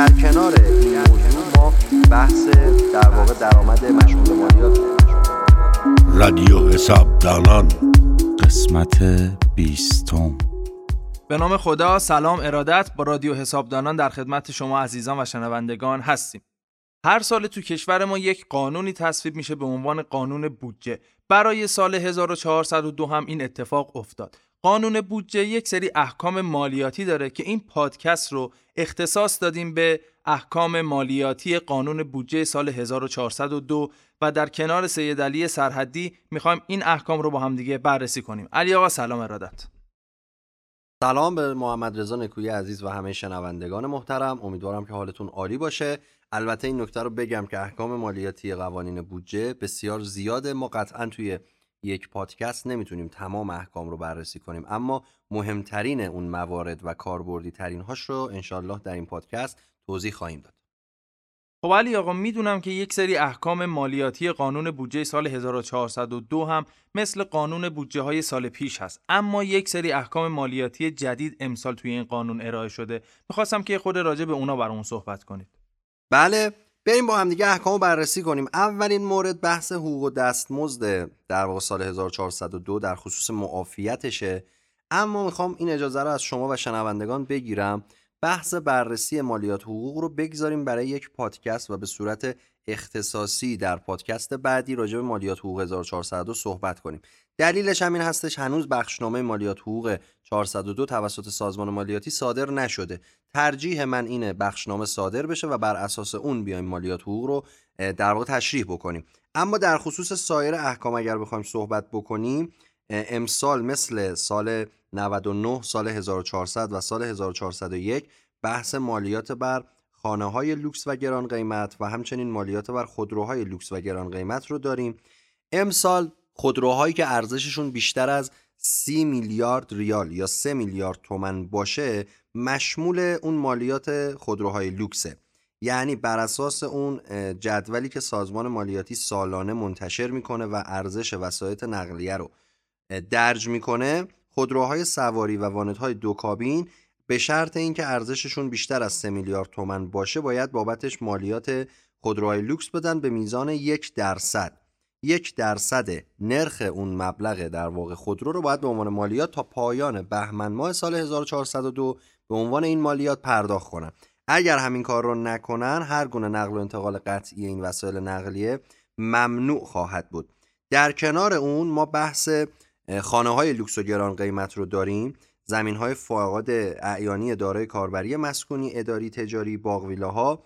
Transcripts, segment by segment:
در کنار این موضوع ما بحث در واقع درآمد مشمول مالیات رادیو حسابدانان. قسمت بیستم. به نام خدا سلام ارادت. با رادیو حسابدانان در خدمت شما عزیزان و شنوندگان هستیم. هر سال تو کشور ما یک قانونی تصویب میشه به عنوان قانون بودجه. برای سال 1402 هم این اتفاق افتاد. قانون بودجه یک سری احکام مالیاتی داره که این پادکست رو اختصاص دادیم به احکام مالیاتی قانون بودجه سال 1402 و در کنار سید علی سرحدی می‌خوایم این احکام رو با هم دیگه بررسی کنیم. علی آقا سلام ارادت. سلام به محمد رضا نکوی عزیز و همه شنوندگان محترم. امیدوارم که حالتون عالی باشه. البته این نکته رو بگم که احکام مالیاتی قوانین بودجه بسیار زیاده. ما قطعا توی یک پادکست نمی‌تونیم تمام احکام رو بررسی کنیم اما مهمترین اون موارد و کاربردی ترین هاش رو انشالله در این پادکست توضیح خواهیم داد. خب علی آقا می‌دونم که یک سری احکام مالیاتی قانون بودجه سال 1402 هم مثل قانون بودجه های سال پیش هست اما یک سری احکام مالیاتی جدید امسال توی این قانون ارائه شده. می‌خواستم که خود راجع به اونا برامون صحبت کنید. بله بریم با هم دیگه احکام بررسی کنیم. اولین مورد بحث حقوق و دستمزد در واقع سال 1402 در خصوص معافیتشه. اما می‌خوام این اجازه رو از شما و شنوندگان بگیرم. بحث بررسی مالیات حقوق رو بگذاریم برای یک پادکست و به صورت اختصاصی در پادکست بعدی راجع به مالیات حقوق 1402 صحبت کنیم. دلیلش همین هستش هنوز بخشنامه مالیات حقوق 402 توسط سازمان مالیاتی صادر نشده. ترجیح من اینه بخشنامه صادر بشه و بر اساس اون بیایم مالیات حقوق رو در واقع تشریح بکنیم. اما در خصوص سایر احکام اگر بخوایم صحبت بکنیم امسال مثل سال 99 سال 1400 و سال 1401 بحث مالیات بر خانه های لوکس و گران قیمت و همچنین مالیات بر خودروهای لوکس و گران قیمت رو داریم. امسال خودروهایی که ارزششون بیشتر از 30 میلیارد ریال یا 3 میلیارد تومن باشه مشمول اون مالیات خودروهای لوکسه. یعنی بر اساس اون جدولی که سازمان مالیاتی سالانه منتشر می‌کنه و ارزش وسایط نقلیه رو درج می‌کنه خودروهای سواری و واندهای دو کابین به شرط اینکه ارزششون بیشتر از 3 میلیارد تومن باشه باید بابتش مالیات خودروهای لوکس بدن به میزان یک درصد. یک درصد نرخ اون مبلغ در واقع خودرو رو باید به عنوان مالیات تا پایان بهمن ماه سال 1402 به عنوان این مالیات پرداخت کنن. اگر همین کار رو نکنن هر گونه نقل و انتقال قطعی این وسایل نقلیه ممنوع خواهد بود. در کنار اون ما بحث خانه های لوکس و گران قیمت رو داریم. زمین های فاقد اعیانی دارای کاربری مسکونی اداری تجاری باغ ویلاها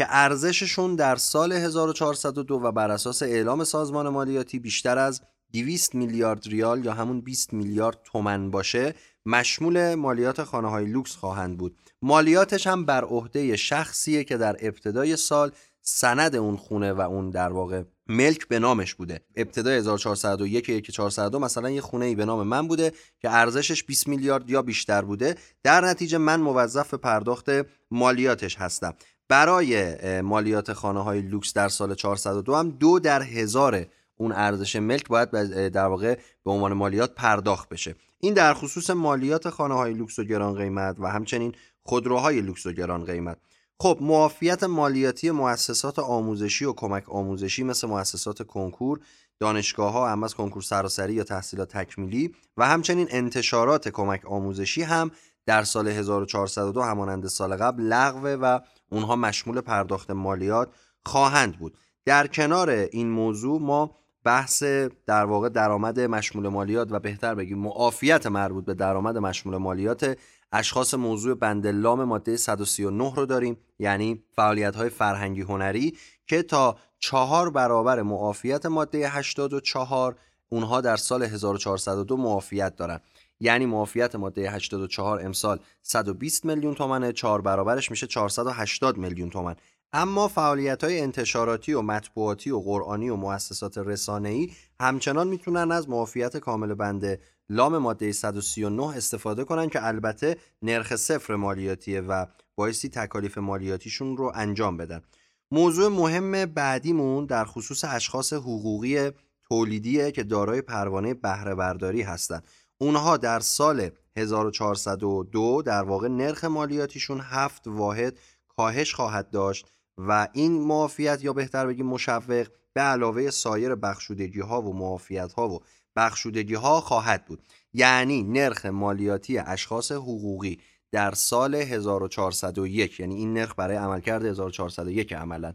که ارزششون در سال 1402 و بر اساس اعلام سازمان مالیاتی بیشتر از 200 میلیارد ریال یا همون 20 میلیارد تومن باشه مشمول مالیات خانه های لوکس خواهند بود. مالیاتش هم بر عهده شخصیه که در ابتدای سال سند اون خونه و اون در واقع ملک به نامش بوده. ابتدای 1401 1402 مثلا یه خونه ای به نام من بوده که ارزشش 20 میلیارد یا بیشتر بوده. در نتیجه من موظف پرداخت مالیاتش هستم. برای مالیات خانه های لوکس در سال 402 هم دو در هزار اون ارزش ملک باید در واقع به عنوان مالیات پرداخت بشه. این در خصوص مالیات خانه های لوکس و گران قیمت و همچنین خودروهای لوکس و گران قیمت. خب معافیت مالیاتی مؤسسات آموزشی و کمک آموزشی مثل مؤسسات کنکور دانشگاه ها هم از کنکور سراسری یا تحصیلات تکمیلی و همچنین انتشارات کمک آموزشی هم در سال 1402 همانند سال قبل لغوه و اونها مشمول پرداخت مالیات خواهند بود. در کنار این موضوع ما بحث در واقع درآمد مشمول مالیات و بهتر بگیم معافیت مربوط به درآمد مشمول مالیات اشخاص موضوع بند لام ماده 139 رو داریم یعنی فعالیت های فرهنگی هنری که تا چهار برابر معافیت ماده 84 اونها در سال 1402 معافیت دارن. یعنی معافیت ماده 84 امسال 120 میلیون تومنه چهار برابرش میشه 480 میلیون تومن. اما فعالیت های انتشاراتی و مطبوعاتی و قرآنی و مؤسسات رسانه‌ای همچنان می‌تونن از معافیت کامل بنده لام ماده 139 استفاده کنن که البته نرخ صفر مالیاتیه و بایستی تکالیف مالیاتیشون رو انجام بدن. موضوع مهم بعدیمون در خصوص اشخاص حقوقی تولیدیه که دارای پروانه بهره برداری هستند اونها در سال 1402 در واقع نرخ مالیاتیشون هفت واحد کاهش خواهد داشت و این معافیت یا بهتر بگیم مشوق به علاوه سایر بخشودگی ها و معافیت ها و بخشودگی ها خواهد بود. یعنی نرخ مالیاتی اشخاص حقوقی در سال 1401 یعنی این نرخ برای عملکرد 1401 عملا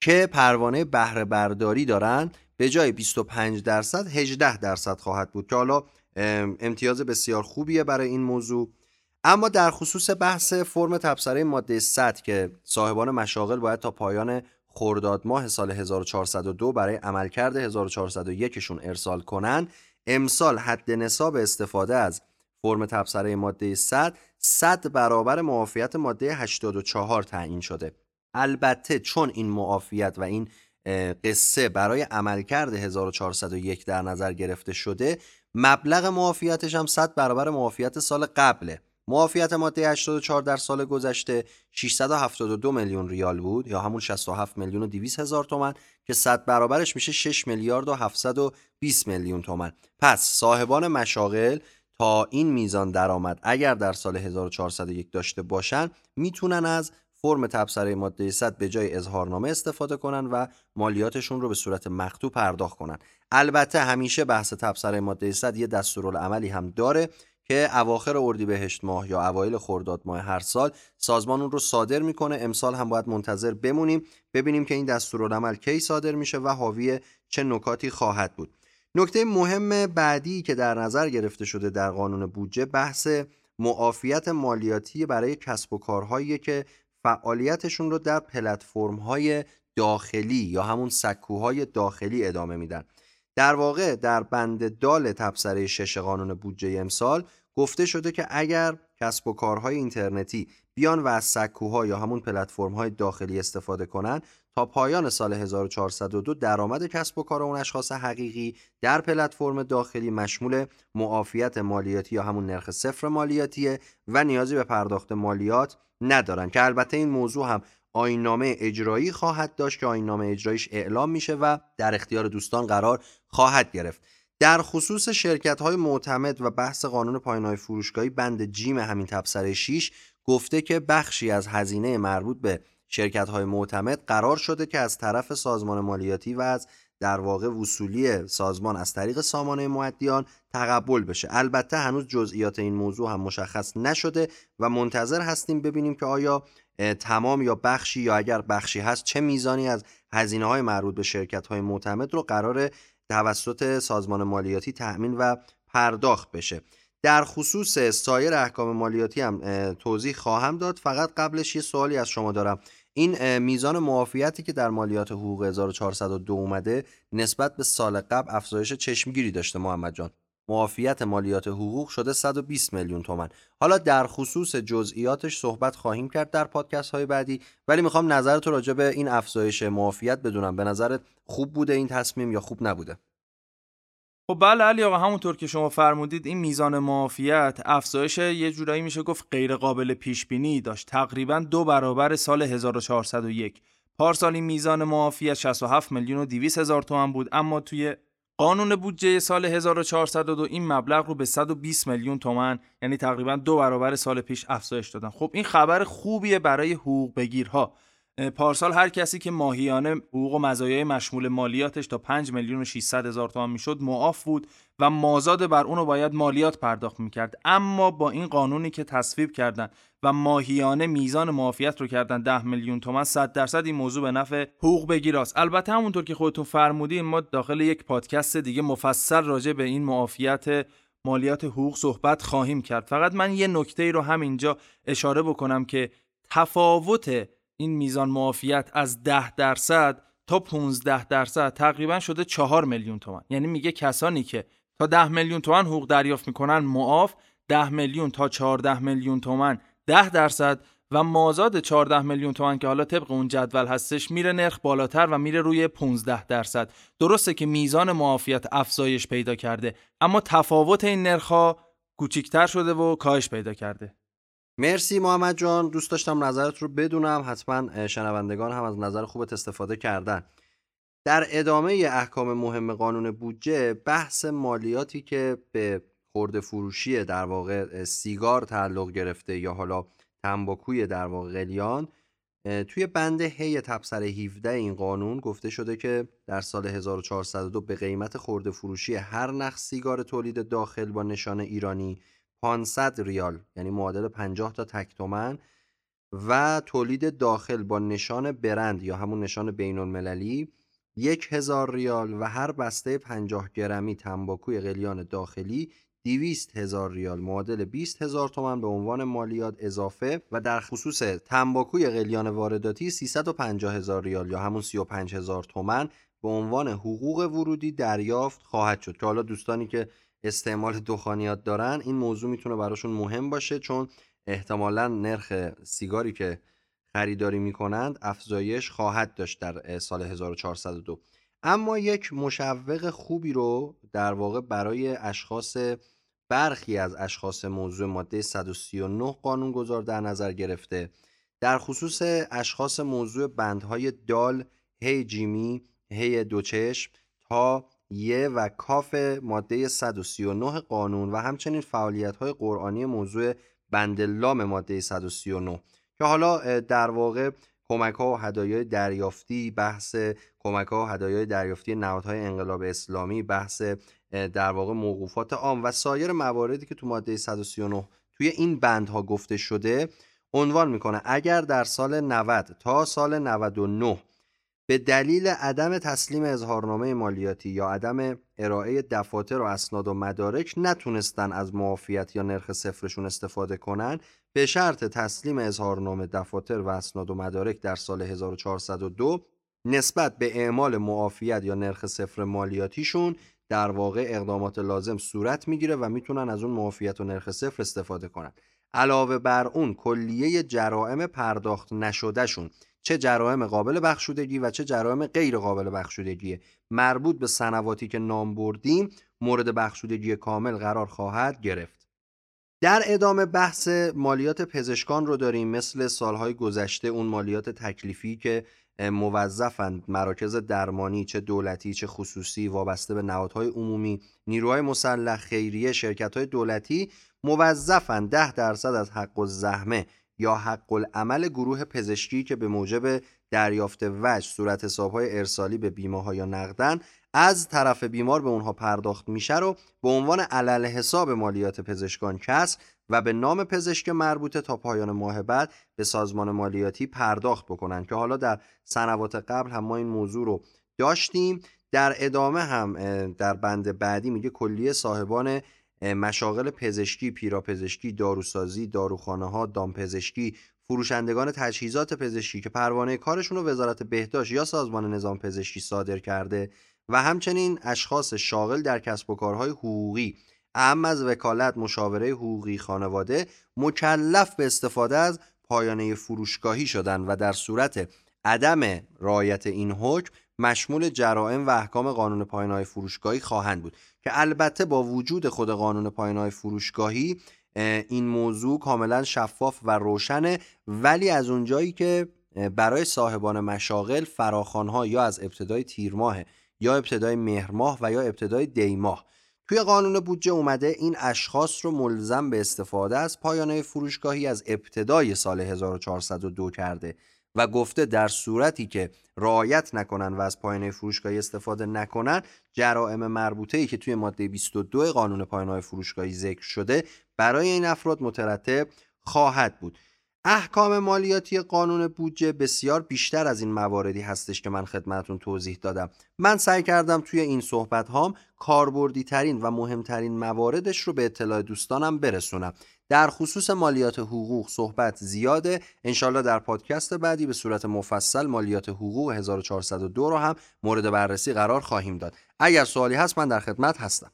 که پروانه بهره برداری دارن به جای 25 درصد 18 درصد خواهد بود. که حالا امتیاز بسیار خوبیه برای این موضوع. اما در خصوص بحث فرم تبصره ماده 100 که صاحبان مشاغل باید تا پایان خرداد ماه سال 1402 برای عملکرد 1401شون ارسال کنن امسال حد نصاب استفاده از فرم تبصره ماده 100 100 برابر معافیت ماده 84 تعیین شده. البته چون این معافیت و این قصه برای عملکرد 1401 در نظر گرفته شده مبلغ معافیتش هم 100 برابر معافیت سال قبله. معافیت ماده 84 در سال گذشته 672 میلیون ریال بود یا همون 67 میلیون و 200 هزار تومن که 100 برابرش میشه 6 میلیارد و 720 میلیون تومن پس صاحبان مشاغل تا این میزان درآمد اگر در سال 1401 داشته باشن می‌تونن از فرم تبصره ماده 100 به جای اظهارنامه استفاده کنن و مالیاتشون رو به صورت مکتوب پرداخت کنن. البته همیشه بحث تبصره ماده 100 یه دستورالعملی هم داره که اواخر اردیبهشت ماه یا اوایل خرداد ماه هر سال سازمان اون رو صادر می‌کنه. امسال هم باید منتظر بمونیم ببینیم که این دستورالعمل کی صادر میشه و حاوی چه نکاتی خواهد بود. نکته مهم بعدی که در نظر گرفته شده در قانون بودجه بحث معافیت مالیاتی برای کسب و کارهایی که فعالیتشون رو در پلتفرم های داخلی یا همون سکوهای داخلی ادامه میدن. در واقع در بند دال تبصره شش قانون بودجه امسال گفته شده که اگر کسب و کارهای اینترنتی بیان و از سکوها یا همون پلتفرم های داخلی استفاده کنن تا پایان سال 1402 درآمد کسب و کار اون اشخاص حقیقی در پلتفرم داخلی مشمول معافیت مالیاتی یا همون نرخ صفر مالیاتیه و نیازی به پرداخت مالیات ندارن که البته این موضوع هم آینامه اجرایی خواهد داشت که آینامه اجراییش اعلام میشه و در اختیار دوستان قرار خواهد گرفت. در خصوص شرکت های معتمد و بحث قانون پایان های فروشگاهی بند جیم همین تبصره 6 گفته که بخشی از هزینه مربوط به شرکت های معتمد قرار شده که از طرف سازمان مالیاتی و از در واقع وصولی سازمان از طریق سامانه معدیان تقبل بشه. البته هنوز جزئیات این موضوع هم مشخص نشده و منتظر هستیم ببینیم که آیا تمام یا بخشی یا اگر بخشی هست چه میزانی از هزینه های مربوط به شرکت های معتمد رو قرار توسط سازمان مالیاتی تأمین و پرداخت بشه. در خصوص سایر احکام مالیاتی هم توضیح خواهم داد. فقط قبلش یه سوالی از شما دارم. این میزان معافیتی که در مالیات حقوق 1402 اومده نسبت به سال قبل افزایش چشمگیری داشته محمد جان. معافیت مالیات حقوق شده 120 میلیون تومن حالا در خصوص جزئیاتش صحبت خواهیم کرد در پادکست های بعدی ولی می‌خوام نظرت راجع به این افزایش معافیت بدونم. به نظرت خوب بوده این تصمیم یا خوب نبوده؟ خب بله علی آقا همونطور که شما فرمودید این میزان معافیت افزایش یه جورایی میشه گفت غیر قابل پیش بینی داشت. تقریبا دو برابر سال 1401 پارسال این میزان معافیت 67 میلیون و 200 هزار تومان بود اما توی قانون بودجه سال 1402 این مبلغ رو به 120 میلیون تومن یعنی تقریبا دو برابر سال پیش افزایش دادن. خب این خبر خوبیه برای حقوق بگیرها پارسال هر کسی که ماهیانه حقوق و مزایای مشمول مالیاتش تا 5 میلیون و 600 هزار تومان می‌شد معاف بود و مازاد بر اونو باید مالیات پرداخت می‌کرد. اما با این قانونی که تصویب کردن و ماهیانه میزان معافیت رو کردن 10 میلیون تومن 100 درصد این موضوع به نفع حقوق بگیراست. البته همونطور که خودتون فرمودین ما داخل یک پادکست دیگه مفصل راجع به این معافیت مالیات حقوق صحبت خواهیم کرد. فقط من یه نکته ای رو همینجا اشاره بکنم که تفاوت این میزان معافیت از 10 درصد تا 15 درصد تقریبا شده 4 میلیون تومن یعنی میگه کسانی که تا 10 میلیون تومن حقوق دریافت می‌کنن معاف 10 میلیون تا 14 میلیون تومن 10 درصد و مازاد 14 میلیون تومن که حالا طبق اون جدول هستش میره نرخ بالاتر و میره روی 15 درصد. درسته که میزان معافیت افزایش پیدا کرده اما تفاوت این نرخ کوچیکتر شده و کاهش پیدا کرده. مرسی محمد جان. دوست داشتم نظرت رو بدونم. حتما شنوندگان هم از نظر خوبت استفاده کردن. در ادامه احکام مهم قانون بودجه بحث مالیاتی که به خورده فروشی در واقع سیگار تعلق گرفته یا حالا تنباکوی در واقع قلیان توی بند هی تبصره 17 این قانون گفته شده که در سال 1402 به قیمت خورده فروشی هر نخ سیگار تولید داخل با نشان ایرانی 500 ریال یعنی معادل 50 تا تک تومن و تولید داخل با نشان برند یا همون نشان بین المللی یک هزار ریال و هر بسته 50 گرمی تنباکوی قلیان داخلی 200 هزار ریال. معادل 20 هزار تومن به عنوان مالیات اضافه و در خصوص تنباکوی قلیان وارداتی 350 هزار ریال یا همون 35 هزار تومن به عنوان حقوق ورودی دریافت خواهد شد. که حالا دوستانی که استعمال دخانیات دارن این موضوع می‌تونه براشون مهم باشه چون احتمالا نرخ سیگاری که خریداری می‌کنند افزایش خواهد داشت در سال 1402 اما یک مشوق خوبی رو در واقع برای اشخاص برخی از اشخاص موضوع ماده 139 قانون گذار در نظر گرفته. در خصوص اشخاص موضوع بندهای دال، هی جیمی، هی دوچشم تا یه و کاف ماده 139 قانون و همچنین فعالیت های قرآنی موضوع بند لام ماده 139 که حالا در واقع کمک ها و هدایای دریافتی بحث کمک ها و هدایای دریافتی نهادهای انقلاب اسلامی بحث در واقع موقوفات عام و سایر مواردی که تو ماده 139 توی این بندها گفته شده عنوان می‌کنه اگر در سال 90 تا سال 99 به دلیل عدم تسلیم اظهارنامه مالیاتی یا عدم ارائه دفاتر و اسناد و مدارک نتونستن از معافیت یا نرخ صفرشون استفاده کنن به شرط تسلیم اظهارنامه دفاتر و اسناد و مدارک در سال 1402 نسبت به اعمال معافیت یا نرخ صفر مالیاتیشون در واقع اقدامات لازم صورت می‌گیره و می‌تونن از اون معافیت و نرخ صفر استفاده کنن. علاوه بر اون کلیه جرائم پرداخت نشدهشون چه جرائم قابل بخشودگی و چه جرائم غیر قابل بخشودگی مربوط به سنواتی که نام بردیم مورد بخشودگی کامل قرار خواهد گرفت. در ادامه بحث مالیات پزشکان رو داریم. مثل سالهای گذشته اون مالیات تکلیفی که موظفند مراکز درمانی چه دولتی چه خصوصی وابسته به نهادهای عمومی نیروهای مسلح خیریه شرکت های دولتی موظفند ده درصد از حق و زحمه یا حق العمل گروه پزشکی که به موجب دریافت وجه صورت حسابهای ارسالی به بیمه یا نقدن از طرف بیمار به اونها پرداخت میشه رو به عنوان علل حساب مالیات پزشکان. کس و به نام پزشک مربوطه تا پایان ماه بعد به سازمان مالیاتی پرداخت بکنن که حالا در سنوات قبل هم ما این موضوع رو داشتیم. در ادامه هم در بند بعدی میگه کلیه صاحبان مشاغل پزشکی، پیراپزشکی، داروسازی، داروخانه ها، دامپزشکی، فروشندگان تجهیزات پزشکی که پروانه کارشون رو وزارت بهداشت یا سازمان نظام پزشکی صادر کرده و همچنین اشخاص شاغل در کسب و کارهای حقوقی اهم از وکالت مشاوره حقوقی خانواده مکلف به استفاده از پایانه فروشگاهی شدن و در صورت عدم رعایت این حکم مشمول جرائم و احکام قانون پایانه فروشگاهی خواهند بود که البته با وجود خود قانون پایانه فروشگاهی این موضوع کاملا شفاف و روشنه ولی از اونجایی که برای صاحبان مشاغل فراخانها یا از ابتدای تیر یا ابتدای مهر ماه و یا ابتدای دی ماه توی قانون بودجه اومده این اشخاص رو ملزم به استفاده از پایانه فروشگاهی از ابتدای سال 1402 کرده و گفته در صورتی که رعایت نکنن و از پایانه فروشگاهی استفاده نکنن جرائم مربوطه ای که توی ماده 22 قانون پایانه فروشگاهی ذکر شده برای این افراد مترتب خواهد بود. احکام مالیاتی قانون بودجه بسیار بیشتر از این مواردی هستش که من خدمتون توضیح دادم. من سعی کردم توی این صحبت هام کاربردی ترین و مهمترین مواردش رو به اطلاع دوستانم برسونم. در خصوص مالیات حقوق صحبت زیاده. انشالله در پادکست بعدی به صورت مفصل مالیات حقوق 1402 رو هم مورد بررسی قرار خواهیم داد. اگر سوالی هست من در خدمت هستم.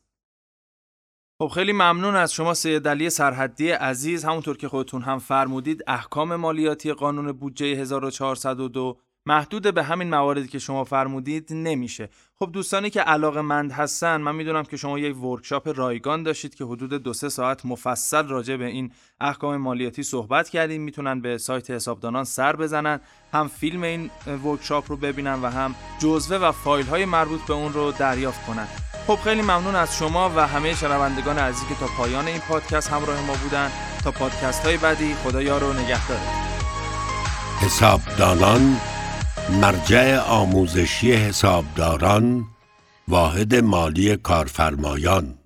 خب خیلی ممنون از شما سید علی سرحدی عزیز. همونطور که خودتون هم فرمودید احکام مالیاتی قانون بودجه 1402 محدود به همین مواردی که شما فرمودید نمیشه. خب دوستانی که علاقه مند هستن من می‌دونم که شما یک ورکشاپ رایگان داشتید که حدود دو سه ساعت مفصل راجع به این احکام مالیاتی صحبت کردیم می‌تونن به سایت حسابدانان سر بزنن هم فیلم این ورکشاپ رو ببینن و هم جزوه و فایل های مربوط به اون رو دریافت کنن. خب خیلی ممنون از شما و همه شنوندگان عزیزی که تا پایان این پادکست همراه ما بودن. تا پادکست های بعدی خدا یار و نگهداره حسابدانان مرجع آموزشی حسابداران واحد مالی کارفرمایان.